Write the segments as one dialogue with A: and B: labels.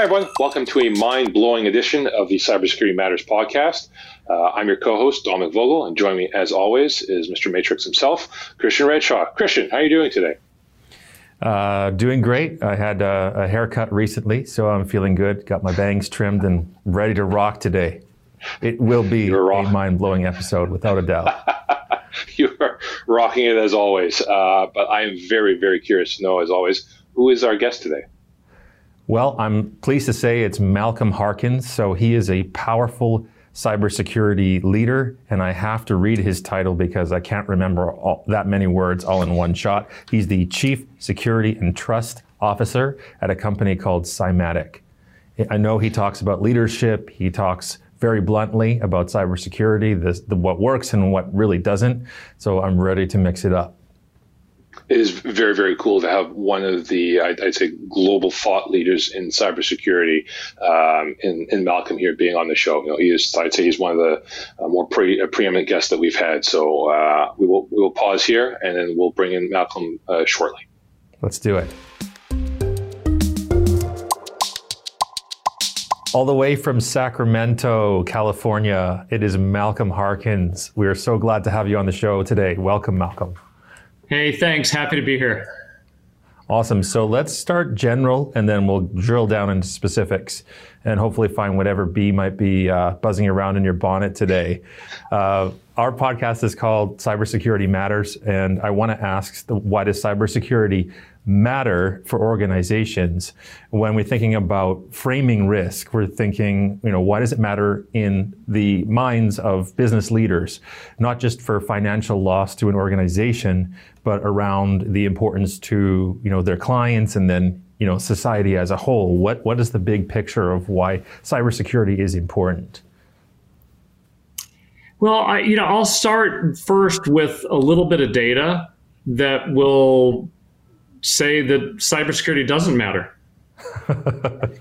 A: Hi, everyone. Welcome to a mind blowing edition of the Cybersecurity Matters podcast. Uh, I'm your co host, Dominic Vogel, and joining me, as always, is Mr. Matrix himself, Christian Redshaw. Christian, how are you doing today?
B: Uh, doing great. I had a, a, haircut recently, so I'm feeling good. Got my bangs trimmed and ready to rock today. It will be a mind blowing episode, without a doubt.
A: you are rocking it as always. Uh, but I am very, very curious to know, as always, who is our guest today?
B: Well, I'm pleased to say it's Malcolm Harkins. So he is a powerful cybersecurity leader, and I have to read his title because I can't remember all, that many words all in one shot. He's the Chief Security and Trust Officer at a company called Cymatic. I know he talks about leadership. He talks very bluntly about cybersecurity, the, the, what works and what really doesn't. So I'm ready to mix it up
A: it is very, very cool to have one of the, I'd, I'd say, global thought leaders in cybersecurity, um, in, in, Malcolm here being on the show. You know, he is, I'd say, he's one of the uh, more pre, uh, preeminent guests that we've had. So uh, we will we will pause here, and then we'll bring in Malcolm uh, shortly.
B: Let's do it. All the way from Sacramento, California, it is Malcolm Harkins. We are so glad to have you on the show today. Welcome, Malcolm.
C: Hey, thanks. Happy to be here.
B: Awesome. So let's start general and then we'll drill down into specifics and hopefully find whatever bee might be uh, buzzing around in your bonnet today. Uh, our podcast is called Cybersecurity Matters, and I want to ask why does cybersecurity matter for organizations. When we're thinking about framing risk we're thinking you know why does it matter in the minds of business leaders not just for financial loss to an organization but around the importance to you know their clients and then you know society as a whole? What what is the big picture of why cybersecurity is important?
C: Well I, you know i'll start first with a little bit of data that will say that cybersecurity doesn't matter.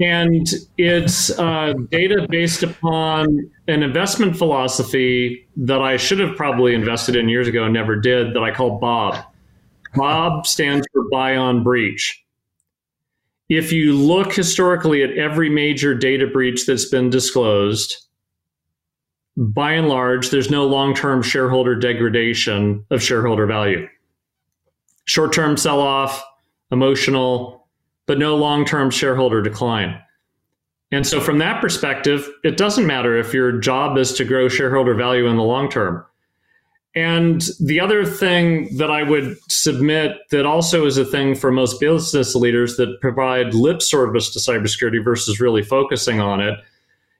C: and it's uh, data based upon an investment philosophy that I should have probably invested in years ago and never did that I call Bob. Bob stands for buy on breach. If you look historically at every major data breach that's been disclosed, by and large, there's no long term shareholder degradation of shareholder value short term sell off, emotional, but no long term shareholder decline. And so, from that perspective, it doesn't matter if your job is to grow shareholder value in the long term. And the other thing that I would submit that also is a thing for most business leaders that provide lip service to cybersecurity versus really focusing on it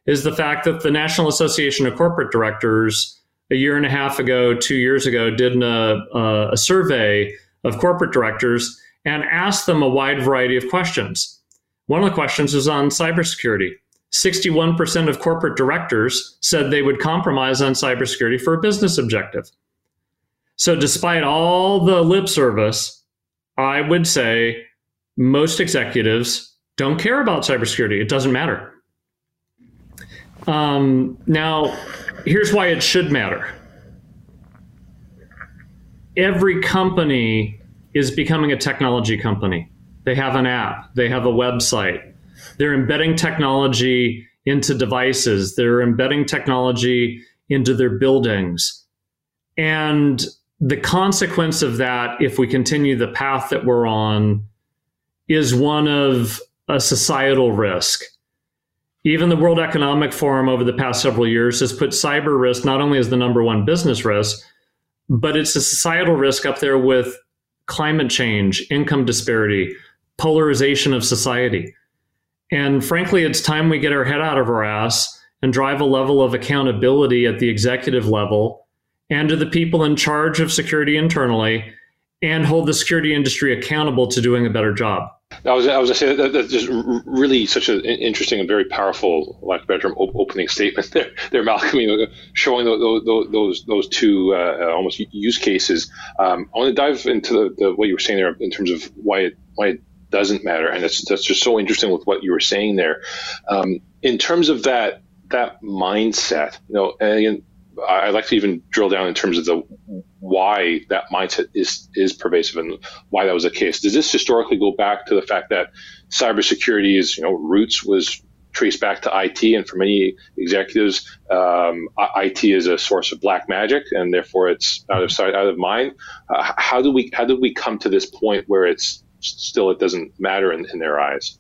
C: is the fact that the National Association of Corporate Directors a year and a half ago, two years ago, did a, uh, a survey of corporate directors and asked them a wide variety of questions. One of the questions was on cybersecurity. 61% of corporate directors said they would compromise on cybersecurity for a business objective. So, despite all the lip service, I would say most executives don't care about cybersecurity. It doesn't matter. Um, now, here's why it should matter every company is becoming a technology company. They have an app, they have a website, they're embedding technology into devices, they're embedding technology into their buildings. And the consequence of that, if we continue the path that we're on, is one of a societal risk. Even the World Economic Forum over the past several years has put cyber risk not only as the number one business risk, but it's a societal risk up there with climate change, income disparity, polarization of society. And frankly, it's time we get our head out of our ass and drive a level of accountability at the executive level and to the people in charge of security internally and hold the security industry accountable to doing a better job.
A: I was I was going to say that, that's just really such an interesting and very powerful, like bedroom opening statement there, there, Malcolm. You know, showing those those those two uh, almost use cases. Um, I want to dive into the, the, what you were saying there in terms of why it why it doesn't matter, and that's that's just so interesting with what you were saying there. Um, in terms of that that mindset, you know, and again, I'd like to even drill down in terms of the why that mindset is is pervasive and why that was the case. Does this historically go back to the fact that cybersecurity is, you know, roots was traced back to IT, and for many executives, um, IT is a source of black magic, and therefore it's out of sight, out of mind. Uh, how do we how did we come to this point where it's still it doesn't matter in, in their eyes?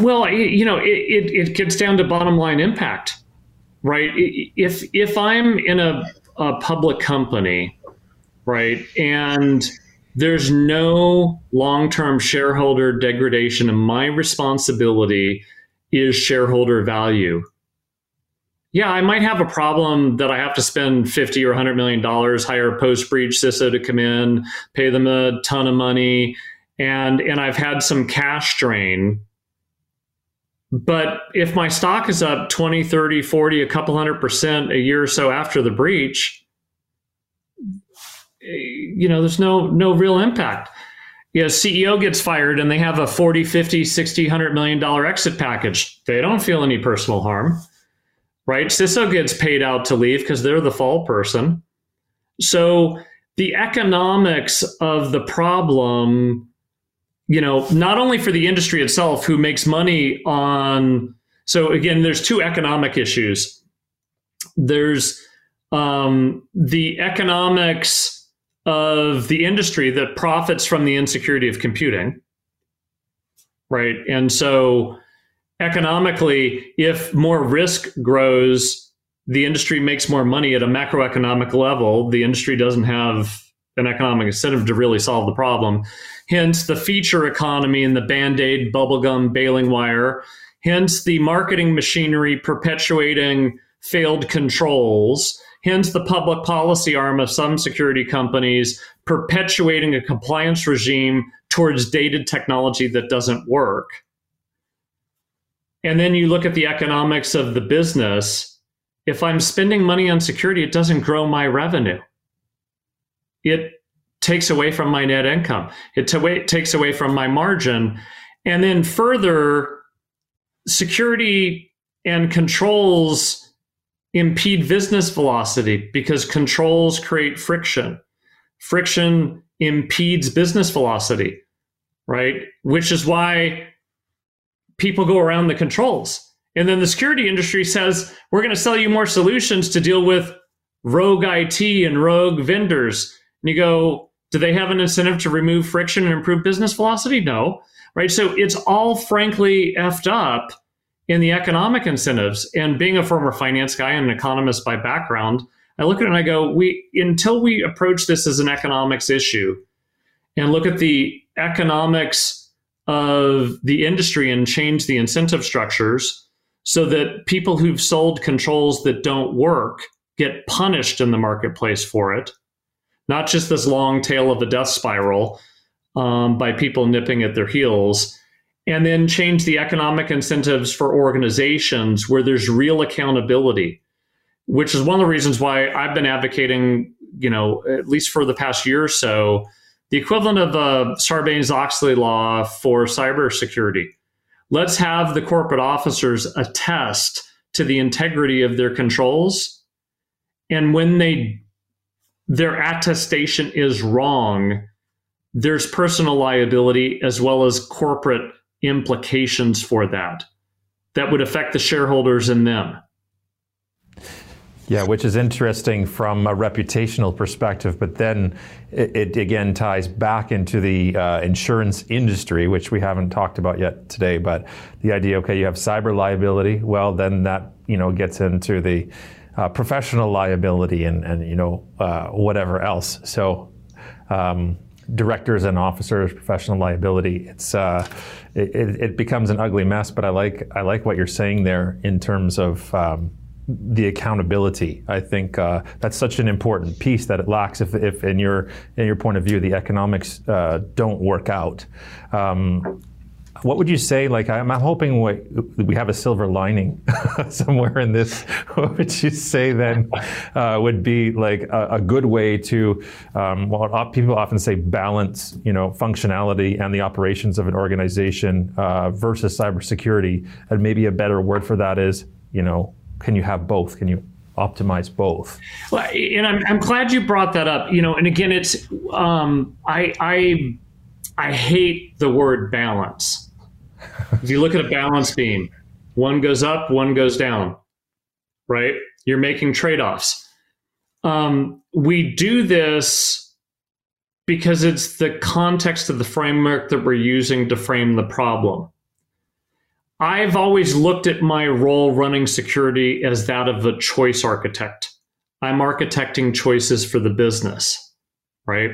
C: Well, you know, it, it, it, gets down to bottom line impact, right? If if I'm in a, a public company, right, and there's no long term shareholder degradation, and my responsibility is shareholder value. Yeah, I might have a problem that I have to spend 50 or 100 million dollars, hire a post breach CISO to come in, pay them a ton of money, and and I've had some cash drain but if my stock is up 20, 30, 40, a couple hundred percent a year or so after the breach, eh, you know, there's no no real impact. You know, CEO gets fired and they have a 40, 50, 60, 100 million dollar exit package. They don't feel any personal harm. Right? CISO gets paid out to leave because they're the fall person. So the economics of the problem you know, not only for the industry itself who makes money on. So again, there's two economic issues. There's um, the economics of the industry that profits from the insecurity of computing, right? And so economically, if more risk grows, the industry makes more money at a macroeconomic level. The industry doesn't have an economic incentive to really solve the problem. Hence the feature economy and the band aid, bubblegum, baling wire. Hence the marketing machinery perpetuating failed controls. Hence the public policy arm of some security companies perpetuating a compliance regime towards dated technology that doesn't work. And then you look at the economics of the business. If I'm spending money on security, it doesn't grow my revenue it takes away from my net income. It t- takes away from my margin. And then further, security and controls impede business velocity because controls create friction. Friction impedes business velocity, right? Which is why people go around the controls. And then the security industry says, we're going to sell you more solutions to deal with rogue IT and rogue vendors and you go, do they have an incentive to remove friction and improve business velocity? No. Right. So it's all frankly effed up in the economic incentives. And being a former finance guy and an economist by background, I look at it and I go, we until we approach this as an economics issue and look at the economics of the industry and change the incentive structures so that people who've sold controls that don't work get punished in the marketplace for it not just this long tail of a death spiral um, by people nipping at their heels, and then change the economic incentives for organizations where there's real accountability, which is one of the reasons why I've been advocating, you know, at least for the past year or so, the equivalent of a Sarbanes Oxley law for cybersecurity. Let's have the corporate officers attest to the integrity of their controls. And when they their attestation is wrong, there's personal liability as well as corporate implications for that that would affect the shareholders and them.
B: Yeah, which is interesting from a reputational perspective, but then it, it again ties back into the uh, insurance industry, which we haven't talked about yet today. But the idea, okay, you have cyber liability. Well, then that you know gets into the uh, professional liability and, and you know uh, whatever else. So um, directors and officers, professional liability. It's uh, it, it, becomes an ugly mess. But I like I like what you're saying there in terms of. Um, the accountability. I think uh, that's such an important piece that it lacks if, if in your in your point of view, the economics uh, don't work out. Um, what would you say? Like, I'm, hoping we, we, have a silver lining somewhere in this. What would you say then uh, would be like a, a good way to? Um, well, people often say balance, you know, functionality and the operations of an organization uh, versus cybersecurity, and maybe a better word for that is, you know, can you have both? Can you optimize both?
C: Well, and I'm, I'm glad you brought that up. You know, and again, it's um, I I I hate the word balance. If you look at a balance beam, one goes up, one goes down, right? You're making trade offs. Um, we do this because it's the context of the framework that we're using to frame the problem. I've always looked at my role running security as that of a choice architect. I'm architecting choices for the business, right?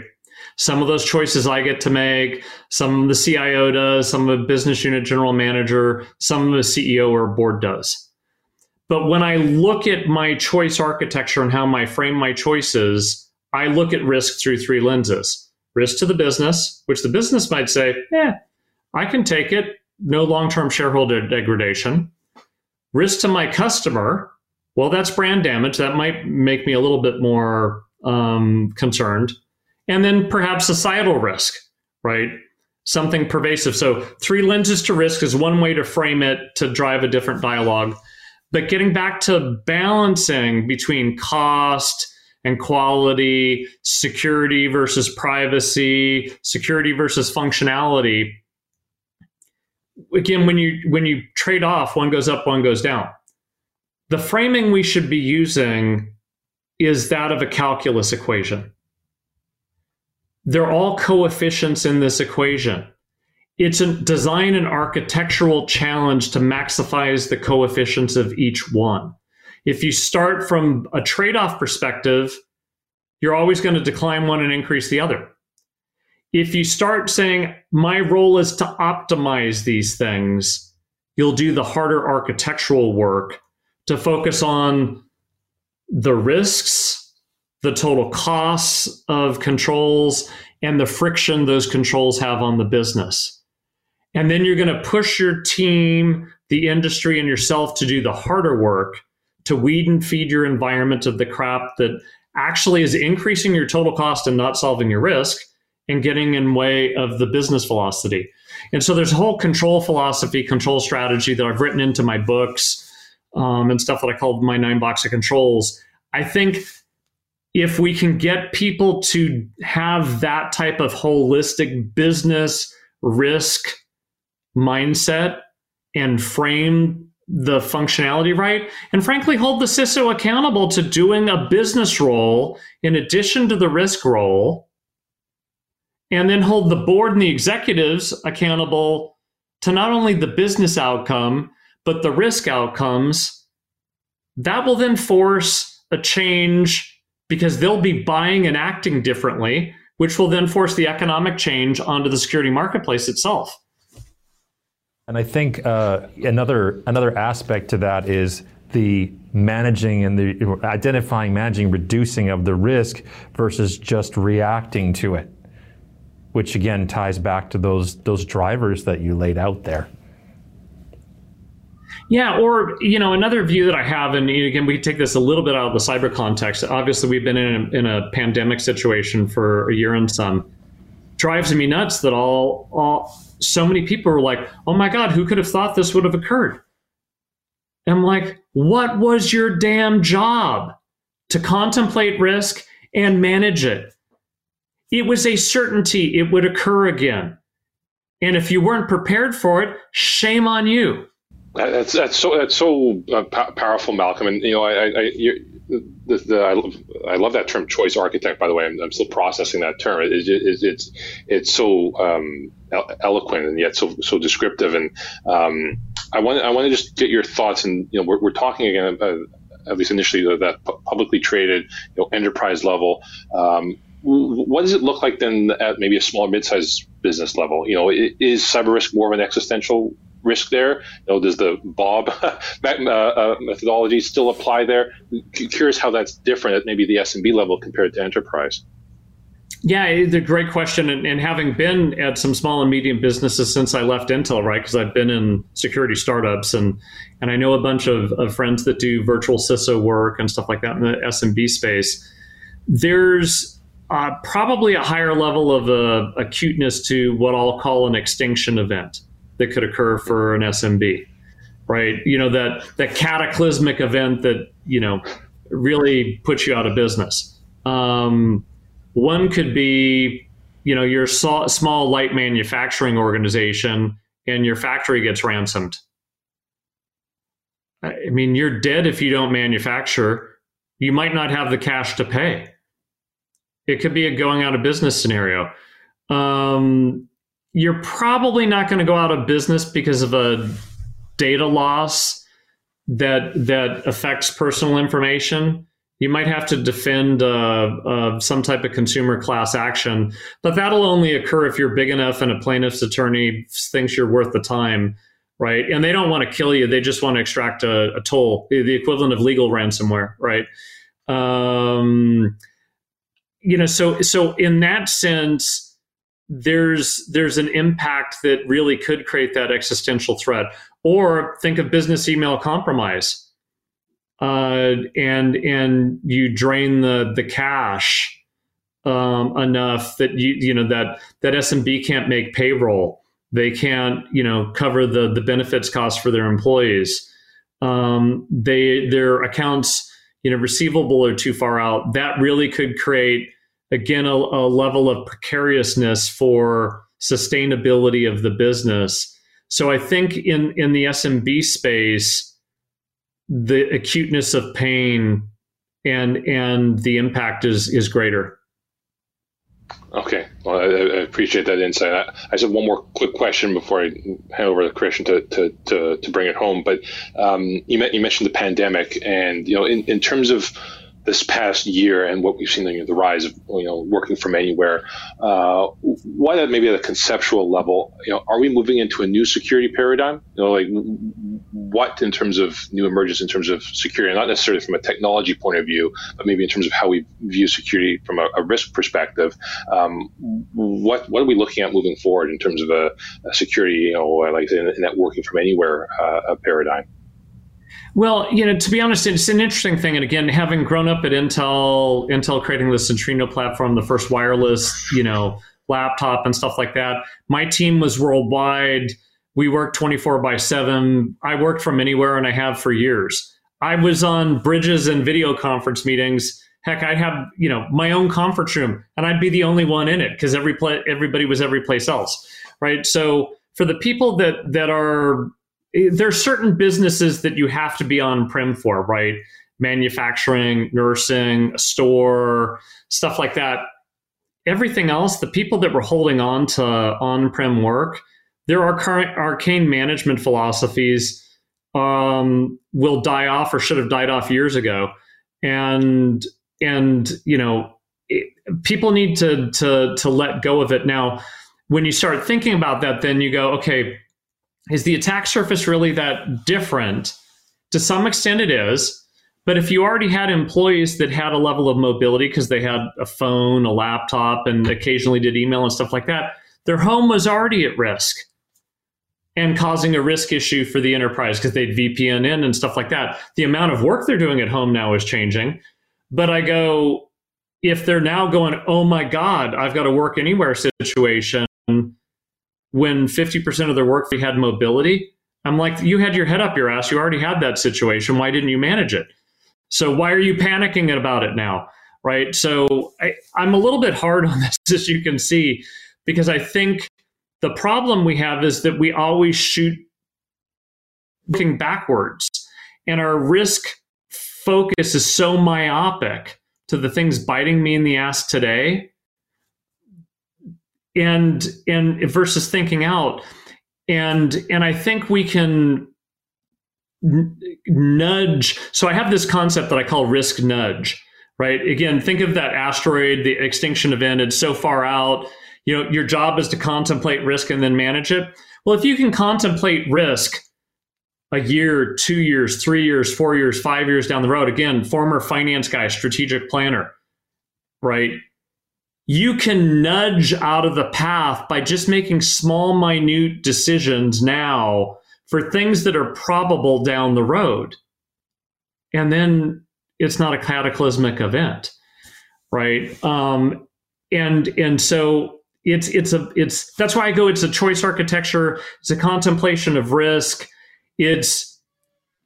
C: Some of those choices I get to make, some of the CIO does, some of the business unit general manager, some of the CEO or board does. But when I look at my choice architecture and how I frame my choices, I look at risk through three lenses risk to the business, which the business might say, yeah, I can take it no long term shareholder degradation. Risk to my customer, well, that's brand damage. That might make me a little bit more um, concerned. And then perhaps societal risk, right? Something pervasive. So, three lenses to risk is one way to frame it to drive a different dialogue. But getting back to balancing between cost and quality, security versus privacy, security versus functionality, again when you when you trade off one goes up one goes down the framing we should be using is that of a calculus equation they're all coefficients in this equation. It's a design and architectural challenge to maximize the coefficients of each one. If you start from a trade-off perspective you're always going to decline one and increase the other. If you start saying, my role is to optimize these things, you'll do the harder architectural work to focus on the risks, the total costs of controls, and the friction those controls have on the business. And then you're going to push your team, the industry, and yourself to do the harder work to weed and feed your environment of the crap that actually is increasing your total cost and not solving your risk and getting in way of the business velocity. And so there's a whole control philosophy, control strategy that I've written into my books um, and stuff that I call my nine box of controls. I think if we can get people to have that type of holistic business risk mindset and frame the functionality right, and frankly, hold the CISO accountable to doing a business role in addition to the risk role and then hold the board and the executives accountable to not only the business outcome, but the risk outcomes, that will then force a change because they'll be buying and acting differently, which will then force the economic change onto the security marketplace itself.
B: And I think uh, another another aspect to that is the managing and the identifying, managing, reducing of the risk versus just reacting to it which again ties back to those those drivers that you laid out there.
C: Yeah, or you know, another view that I have, and again, we take this a little bit out of the cyber context. Obviously, we've been in a, in a pandemic situation for a year and some. Drives me nuts that all, all so many people are like, "Oh my God, who could have thought this would have occurred?" And I'm like, "What was your damn job to contemplate risk and manage it?" it was a certainty it would occur again. And if you weren't prepared for it, shame on you.
A: That's that's so that's so uh, powerful, Malcolm. And you know, I, I the, the, I, love, I love that term, choice architect. By the way, I'm, I'm still processing that term. It, it, it's it's so um, eloquent and yet so so descriptive. And um, I want I want to just get your thoughts. And you know, we're, we're talking again about at least initially that publicly traded, you know, enterprise level. Um, what does it look like then at maybe a small mid-sized business level? You know, is cyber risk more of an existential risk there? You know, does the Bob uh, uh, methodology still apply there? Curious how that's different at maybe the SMB level compared to enterprise.
C: Yeah, it's a great question. And, and, having been at some small and medium businesses since I left Intel, right? Because I've been in security startups and and I know a bunch of, of friends that do virtual CISO work and stuff like that in the SMB space. There's uh, probably a higher level of uh, acuteness to what I'll call an extinction event that could occur for an SMB. right? You know that that cataclysmic event that you know really puts you out of business. Um, one could be, you know, your small light manufacturing organization and your factory gets ransomed. I mean, you're dead if you don't manufacture. You might not have the cash to pay. It could be a going out of business scenario. Um, you're probably not going to go out of business because of a data loss that that affects personal information you might have to defend uh, uh, some type of consumer class action, but that'll only occur if you're big enough and a plaintiff's attorney thinks you're worth the time, right? And they don't want to kill you; they just want to extract a, a toll, the equivalent of legal ransomware, right? Um, you know, so so in that sense, there's there's an impact that really could create that existential threat. Or think of business email compromise uh, and and you drain the the cash um, enough that you you know that that SMB can't make payroll. They can't you know cover the the benefits costs for their employees. Um, they their accounts you know receivable are too far out. That really could create again a, a level of precariousness for sustainability of the business. So I think in in the SMB space the acuteness of pain and and the impact is is greater.
A: Okay, well, I, I appreciate that insight. I, I just have one more quick question before I hand over to Christian to, to, to, to bring it home. But um, you, you mentioned the pandemic, and you know, in, in terms of this past year and what we've seen know, the rise of you know working from anywhere uh, why that maybe at a conceptual level you know are we moving into a new security paradigm? You know like what in terms of new emergence in terms of security not necessarily from a technology point of view but maybe in terms of how we view security from a, a risk perspective um, what what are we looking at moving forward in terms of a, a security you know like in, in that working from anywhere uh, paradigm
C: well, you know, to be honest, it's an interesting thing. And again, having grown up at Intel, Intel creating the Centrino platform, the first wireless, you know, laptop and stuff like that. My team was worldwide. We worked 24 by 7. I worked from anywhere and I have for years. I was on bridges and video conference meetings. Heck, I'd have, you know, my own conference room and I'd be the only one in it because every pla- everybody was every place else. Right. So for the people that that are there's certain businesses that you have to be on prem for, right? Manufacturing, nursing, a store, stuff like that. Everything else, the people that were holding on to on prem work, there are current arcane management philosophies um, will die off or should have died off years ago, and and you know it, people need to to to let go of it now. When you start thinking about that, then you go, okay, is the attack surface really that different? To some extent, it is. But if you already had employees that had a level of mobility because they had a phone, a laptop, and occasionally did email and stuff like that, their home was already at risk and causing a risk issue for the enterprise because they'd VPN in and stuff like that. The amount of work they're doing at home now is changing. But I go, if they're now going, oh my God, I've got a work anywhere situation, when 50% of their work they had mobility. I'm like, you had your head up your ass. You already had that situation. Why didn't you manage it? So why are you panicking about it now? Right. So I, I'm a little bit hard on this, as you can see, because I think the problem we have is that we always shoot looking backwards and our risk focus is so myopic to the things biting me in the ass today and and versus thinking out. And and i think we can nudge. So i have this concept that i call risk nudge right? Again think of that asteroid the extinction event it's so far out. You know your job is to contemplate risk and then manage it. Well if you can contemplate risk a year two years three years four years five years down the road again former finance guy strategic planner right you can nudge out of the path by just making small, minute decisions now for things that are probable down the road. And then it's not a cataclysmic event, right? Um, and and so it's it's a it's that's why I go. It's a choice architecture. It's a contemplation of risk. It's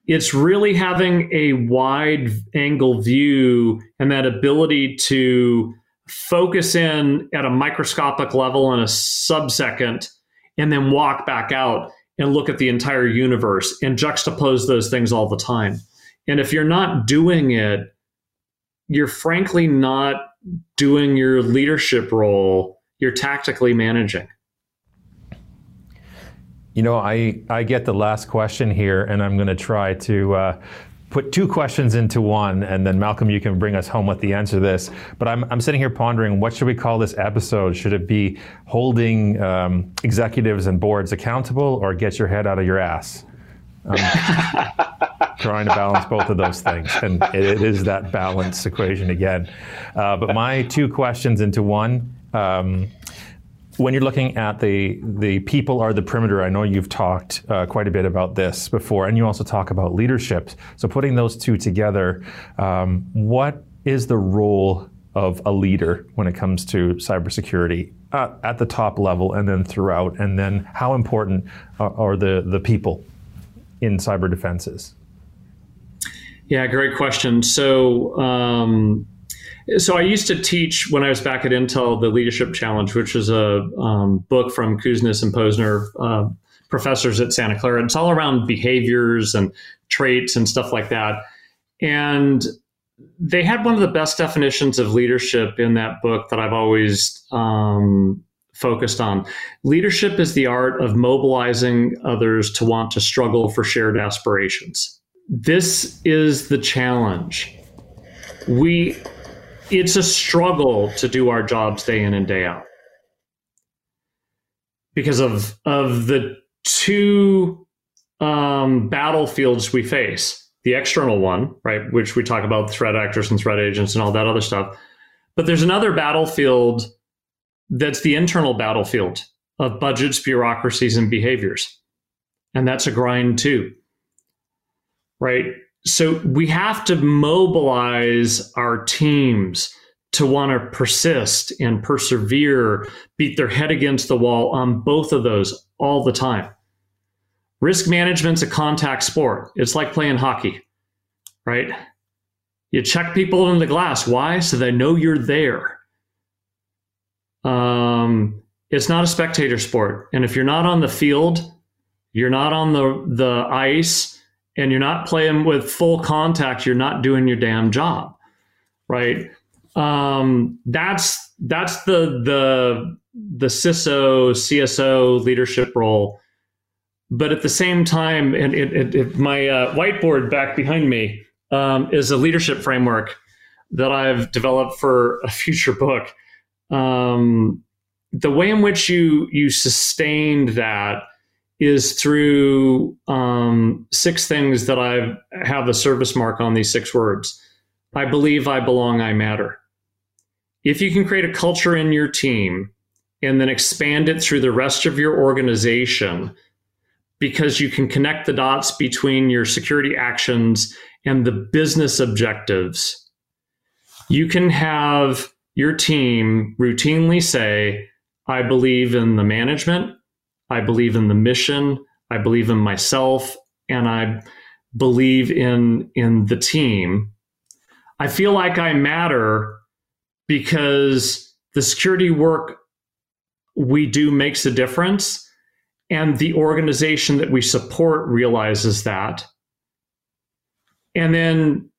C: it's really having a wide angle view and that ability to focus in at a microscopic level in a subsecond and then walk back out and look at the entire universe and juxtapose those things all the time. And if you're not doing it, you're frankly not doing your leadership role, you're tactically managing.
B: You know, I, I get the last question here, and I'm going to try to uh, put two questions into one, and then Malcolm, you can bring us home with the answer to this. But I'm, I'm sitting here pondering what should we call this episode? Should it be holding um, executives and boards accountable or get your head out of your ass? Trying to balance both of those things. And it, it is that balance equation again. Uh, but my two questions into one. Um, when you're looking at the the people are the perimeter, I know you've talked uh, quite a bit about this before, and you also talk about leadership. So putting those two together, um, what is the role of a leader when it comes to cybersecurity uh, at the top level, and then throughout, and then how important are, are the the people in cyber defenses?
C: Yeah, great question. So. Um, so I used to teach when I was back at Intel the Leadership Challenge, which is a um, book from Kouzes and Posner, uh, professors at Santa Clara. It's all around behaviors and traits and stuff like that. And they had one of the best definitions of leadership in that book that I've always um, focused on. Leadership is the art of mobilizing others to want to struggle for shared aspirations. This is the challenge. We it's a struggle to do our jobs day in and day out. Because of of the two um, battlefields we face the external one right which we talk about threat actors and threat agents and all that other stuff but there's another battlefield that's the internal battlefield of budgets bureaucracies and behaviors. And that's a grind too right so we have to mobilize our teams to want to persist and persevere, beat their head against the wall on both of those all the time. Risk management's a contact sport. It's like playing hockey, right? You check people in the glass. Why? So they know you're there. Um, it's not a spectator sport. And if you're not on the field, you're not on the, the ice, and you're not playing with full contact, you're not doing your damn job, right? Um, that's that's the the the CISO CSO leadership role. But at the same time, and it, it, it, my uh, whiteboard back behind me um, is a leadership framework that I've developed for a future book. Um, the way in which you you sustained that is through um, six things that I have a service mark on these six words. I believe, I belong, I matter. If you can create a culture in your team and then expand it through the rest of your organization, because you can connect the dots between your security actions and the business objectives, you can have your team routinely say, I believe in the management, I believe in the mission. I believe in myself, and I believe in in the team. I feel like I matter because the security work we do makes a difference, and the organization that we support realizes that. And then,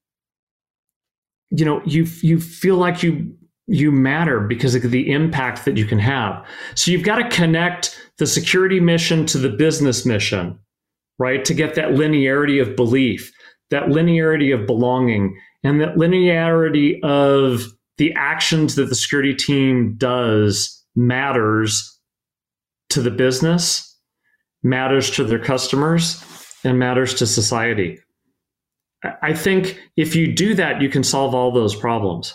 C: you know, you you feel like you you matter because of the impact that you can have. So you've got to connect the security mission to the business mission, right? To get that linearity of belief, that linearity of belonging, and that linearity of the actions that the security team does matters to the business, matters to their customers, and matters to society. I think if you do that, you can solve all those problems.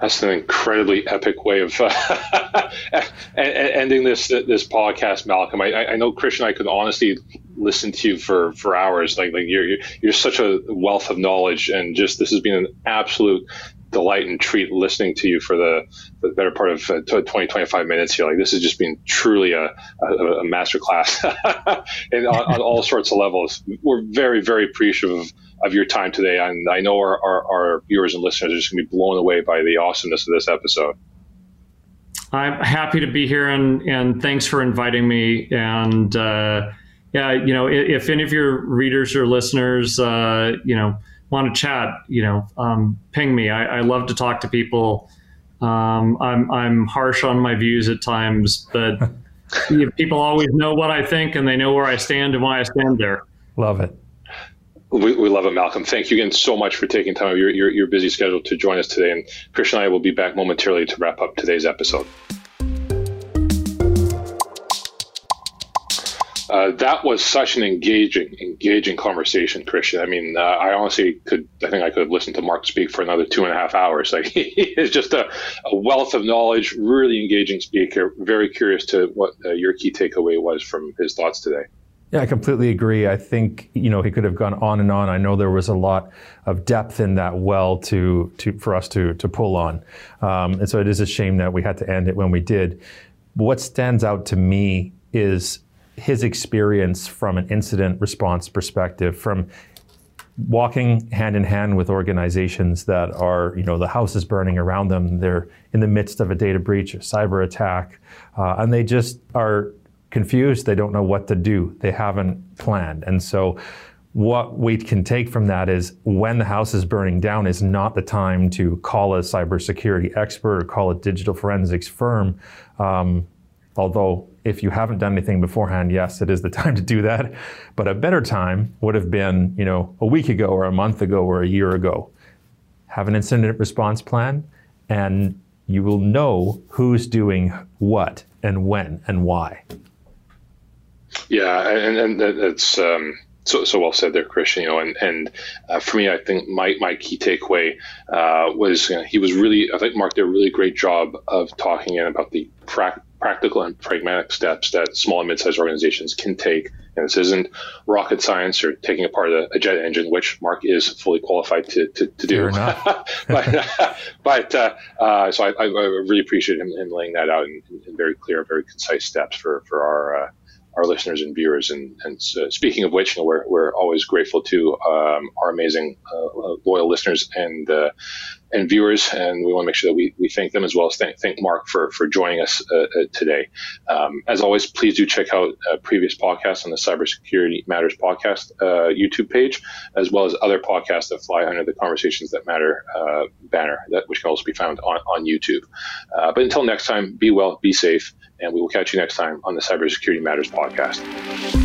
A: That's an incredibly epic way of ending this this podcast, Malcolm. I, I know Christian. I could honestly listen to you for, for hours. Like like you're you're such a wealth of knowledge, and just this has been an absolute delight and treat listening to you for the, for the better part of uh, 20, 25 minutes here. Like this has just been truly a, a, a master class and on, on, all sorts of levels. We're very, very appreciative of, of your time today. And I know our, our, our viewers and listeners are just going to be blown away by the awesomeness of this episode.
C: I'm happy to be here and, and thanks for inviting me. And, uh, yeah, you know, if, if, any of your readers or listeners, uh, you know, want to chat, you know, um, ping me. I, I, love to talk to people. Um, I'm I'm harsh on my views at times, but people always know what I think and they know where I stand and why I stand there.
B: Love it.
A: We, we love it, Malcolm. Thank you again so much for taking time out of your, your, your busy schedule to join us today. And Christian and I will be back momentarily to wrap up today's episode. Uh, that was such an engaging, engaging conversation, Christian. I mean, uh, I honestly could, I think I could have listened to Mark speak for another two and a half hours. Like he is just a, a wealth of knowledge, really engaging speaker. Very curious to what uh, your key takeaway was from his thoughts today.
B: Yeah, I completely agree. I think you know he could have gone on and on. I know there was a lot of depth in that well to to for us to to pull on, um, and so it is a shame that we had to end it when we did. But what stands out to me is his experience from an incident response perspective, from walking hand in hand with organizations that are, you know, the house is burning around them. They're in the midst of a data breach, a cyber attack, uh, and they just are confused. They don't know what to do. They haven't planned. And so, what we can take from that is when the house is burning down is not the time to call a cybersecurity expert or call a digital forensics firm. Um, although if you haven't done anything beforehand, yes, it is the time to do that. But a better time would have been, you know, a week ago or a month ago or a year ago. Have an incident response plan and you will know who's doing what and when and why.
A: Yeah, and, and that's um, so, so well said there, Christian. You know, and and uh, for me, I think my, my key takeaway uh, was you know, he was really. I think Mark did a really great job of talking in about the pra- practical and pragmatic steps that small and mid-sized organizations can take. And this isn't rocket science or taking apart a, a jet engine, which Mark is fully qualified to, to, to do. but but uh, uh, so I, I, really appreciate him, him, laying that out in, in, very clear, very concise steps for for our uh, our listeners and viewers. And, and uh, speaking of which, you know, we're, we're always grateful to um, our amazing uh, loyal listeners and uh, and viewers, and we want to make sure that we, we thank them as well as thank, thank Mark for, for joining us uh, uh, today. Um, as always, please do check out uh, previous podcasts on the Cybersecurity Matters podcast YouTube page, as well as other podcasts that fly under the Conversations That Matter banner, that which can also be found on, on YouTube. but until next time, be well, be safe, and we will catch you next time on the Cybersecurity Matters podcast.